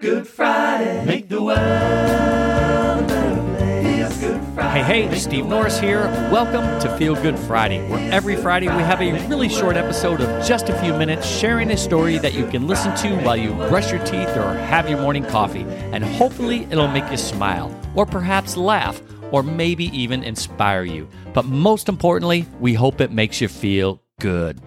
Good Friday. Make the world a better place. Feel Good Friday. Hey, hey, Steve Norris here. Welcome to Feel Good Friday, where every Friday we have a really short episode of just a few minutes sharing a story that you can listen to while you brush your teeth or have your morning coffee. And hopefully it'll make you smile, or perhaps laugh, or maybe even inspire you. But most importantly, we hope it makes you feel good.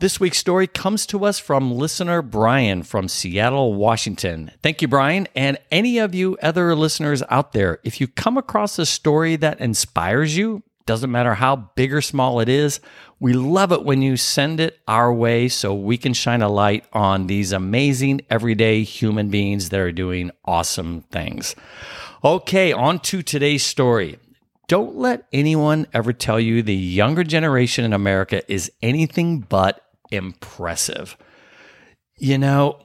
This week's story comes to us from listener Brian from Seattle, Washington. Thank you, Brian. And any of you other listeners out there, if you come across a story that inspires you, doesn't matter how big or small it is, we love it when you send it our way so we can shine a light on these amazing everyday human beings that are doing awesome things. Okay, on to today's story. Don't let anyone ever tell you the younger generation in America is anything but impressive. You know,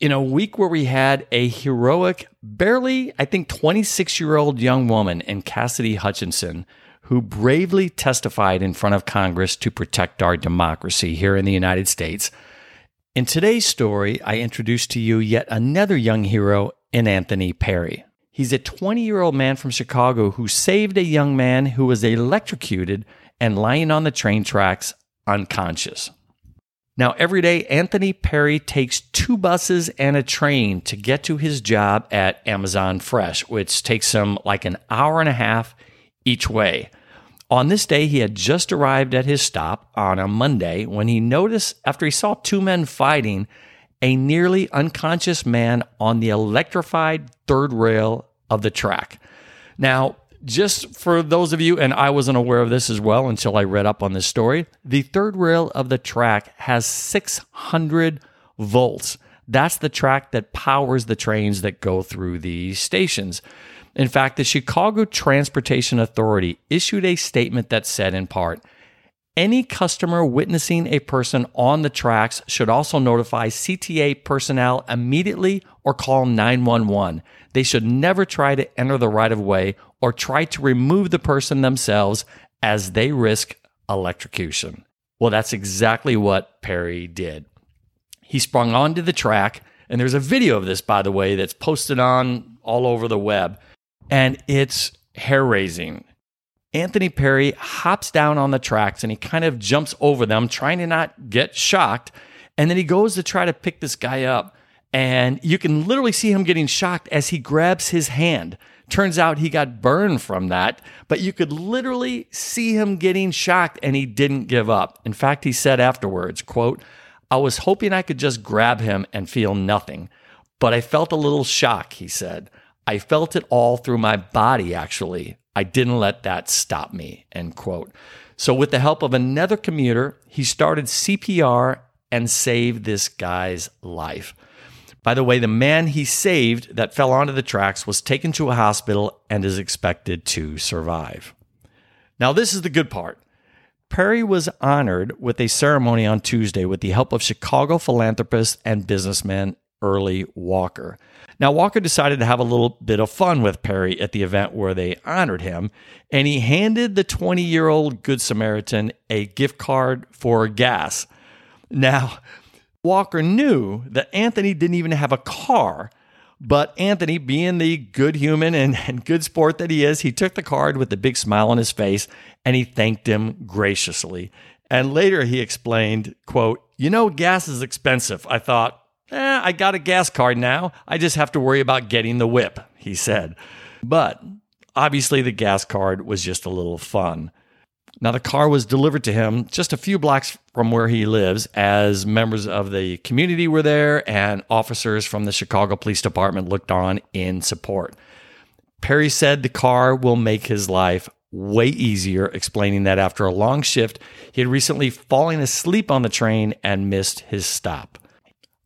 in a week where we had a heroic, barely, I think, 26 year old young woman in Cassidy Hutchinson who bravely testified in front of Congress to protect our democracy here in the United States. In today's story, I introduce to you yet another young hero in Anthony Perry. He's a 20 year old man from Chicago who saved a young man who was electrocuted and lying on the train tracks unconscious. Now, every day, Anthony Perry takes two buses and a train to get to his job at Amazon Fresh, which takes him like an hour and a half each way. On this day, he had just arrived at his stop on a Monday when he noticed, after he saw two men fighting, a nearly unconscious man on the electrified third rail of the track. Now, just for those of you, and I wasn't aware of this as well until I read up on this story, the third rail of the track has 600 volts. That's the track that powers the trains that go through the stations. In fact, the Chicago Transportation Authority issued a statement that said, in part, any customer witnessing a person on the tracks should also notify CTA personnel immediately or call 911. They should never try to enter the right of way or try to remove the person themselves as they risk electrocution. Well, that's exactly what Perry did. He sprung onto the track, and there's a video of this, by the way, that's posted on all over the web, and it's hair raising. Anthony Perry hops down on the tracks and he kind of jumps over them, trying to not get shocked. And then he goes to try to pick this guy up. And you can literally see him getting shocked as he grabs his hand. Turns out he got burned from that, but you could literally see him getting shocked and he didn't give up. In fact, he said afterwards, quote, I was hoping I could just grab him and feel nothing, but I felt a little shock, he said. I felt it all through my body, actually. I didn't let that stop me, end quote. So, with the help of another commuter, he started CPR and saved this guy's life. By the way, the man he saved that fell onto the tracks was taken to a hospital and is expected to survive. Now, this is the good part. Perry was honored with a ceremony on Tuesday with the help of Chicago philanthropist and businessman Early Walker. Now, Walker decided to have a little bit of fun with Perry at the event where they honored him, and he handed the 20 year old Good Samaritan a gift card for gas. Now, Walker knew that Anthony didn't even have a car. But Anthony, being the good human and, and, good sport that he is, he took the card with a big smile on his face and he thanked him graciously. And later he explained, quote, You know, gas is expensive. I thought, eh, I got a gas card now. I just have to worry about getting the whip, he said. But obviously the gas card was just a little fun. Now, the car was delivered to him just a few blocks from where he lives, as members of the community were there and officers from the Chicago Police Department looked on in support. Perry said the car will make his life way easier, explaining that after a long shift, he had recently fallen asleep on the train and missed his stop.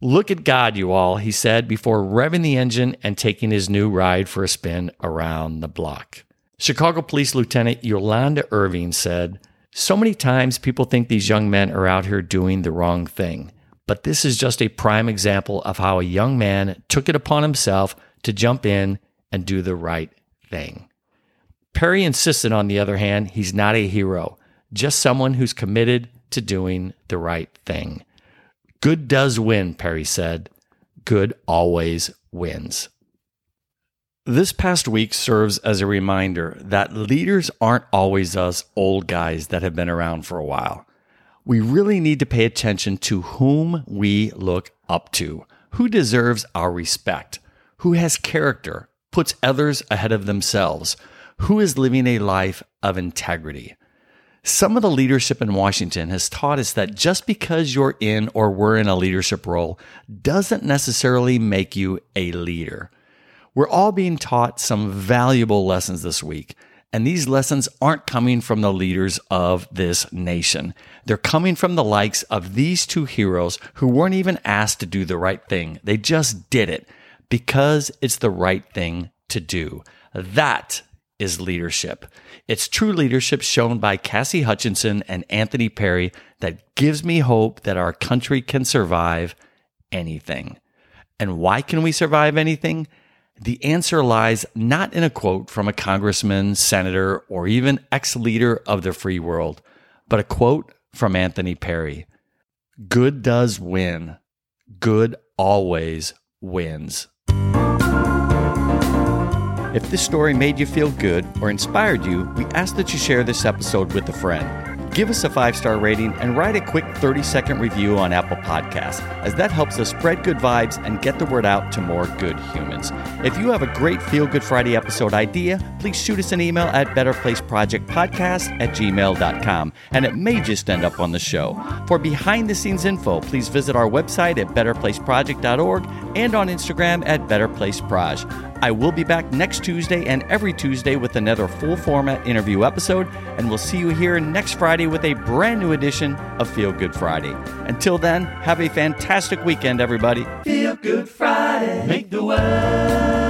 Look at God, you all, he said before revving the engine and taking his new ride for a spin around the block. Chicago Police Lieutenant Yolanda Irving said, So many times people think these young men are out here doing the wrong thing. But this is just a prime example of how a young man took it upon himself to jump in and do the right thing. Perry insisted, on the other hand, he's not a hero, just someone who's committed to doing the right thing. Good does win, Perry said. good always wins. This past week serves as a reminder that leaders aren't always us old guys that have been around for a while. We really need to pay attention to whom we look up to, who deserves our respect, who has character, puts others ahead of themselves, who is living a life of integrity. Some of the leadership in Washington has taught us that just because you're in or were in a leadership role doesn't necessarily make you a leader. We're all being taught some valuable lessons this week. And these lessons aren't coming from the leaders of this nation. They're coming from the likes of these two heroes who weren't even asked to do the right thing. They just did it because it's the right thing to do. That is leadership. It's true leadership shown by Cassie Hutchinson and Anthony Perry that gives me hope that our country can survive anything. And why can we survive anything? The answer lies not in a quote from a congressman, senator, or even ex leader of the free world, but a quote from Anthony Perry Good does win. Good always wins. If this story made you feel good or inspired you, we ask that you share this episode with a friend. Give us a five star rating and write a quick 30 second review on Apple Podcasts, as that helps us spread good vibes and get the word out to more good humans. If you have a great Feel Good Friday episode idea, please shoot us an email at betterplaceprojectpodcast at gmail.com, and it may just end up on the show. For behind the scenes info, please visit our website at betterplaceproject.org and on Instagram at betterplaceproj. I will be back next Tuesday and every Tuesday with another full format interview episode, and we'll see you here next Friday with a brand new edition of Feel Good Friday. Until then, have a fantastic weekend, everybody. Feel Good Friday. Make the world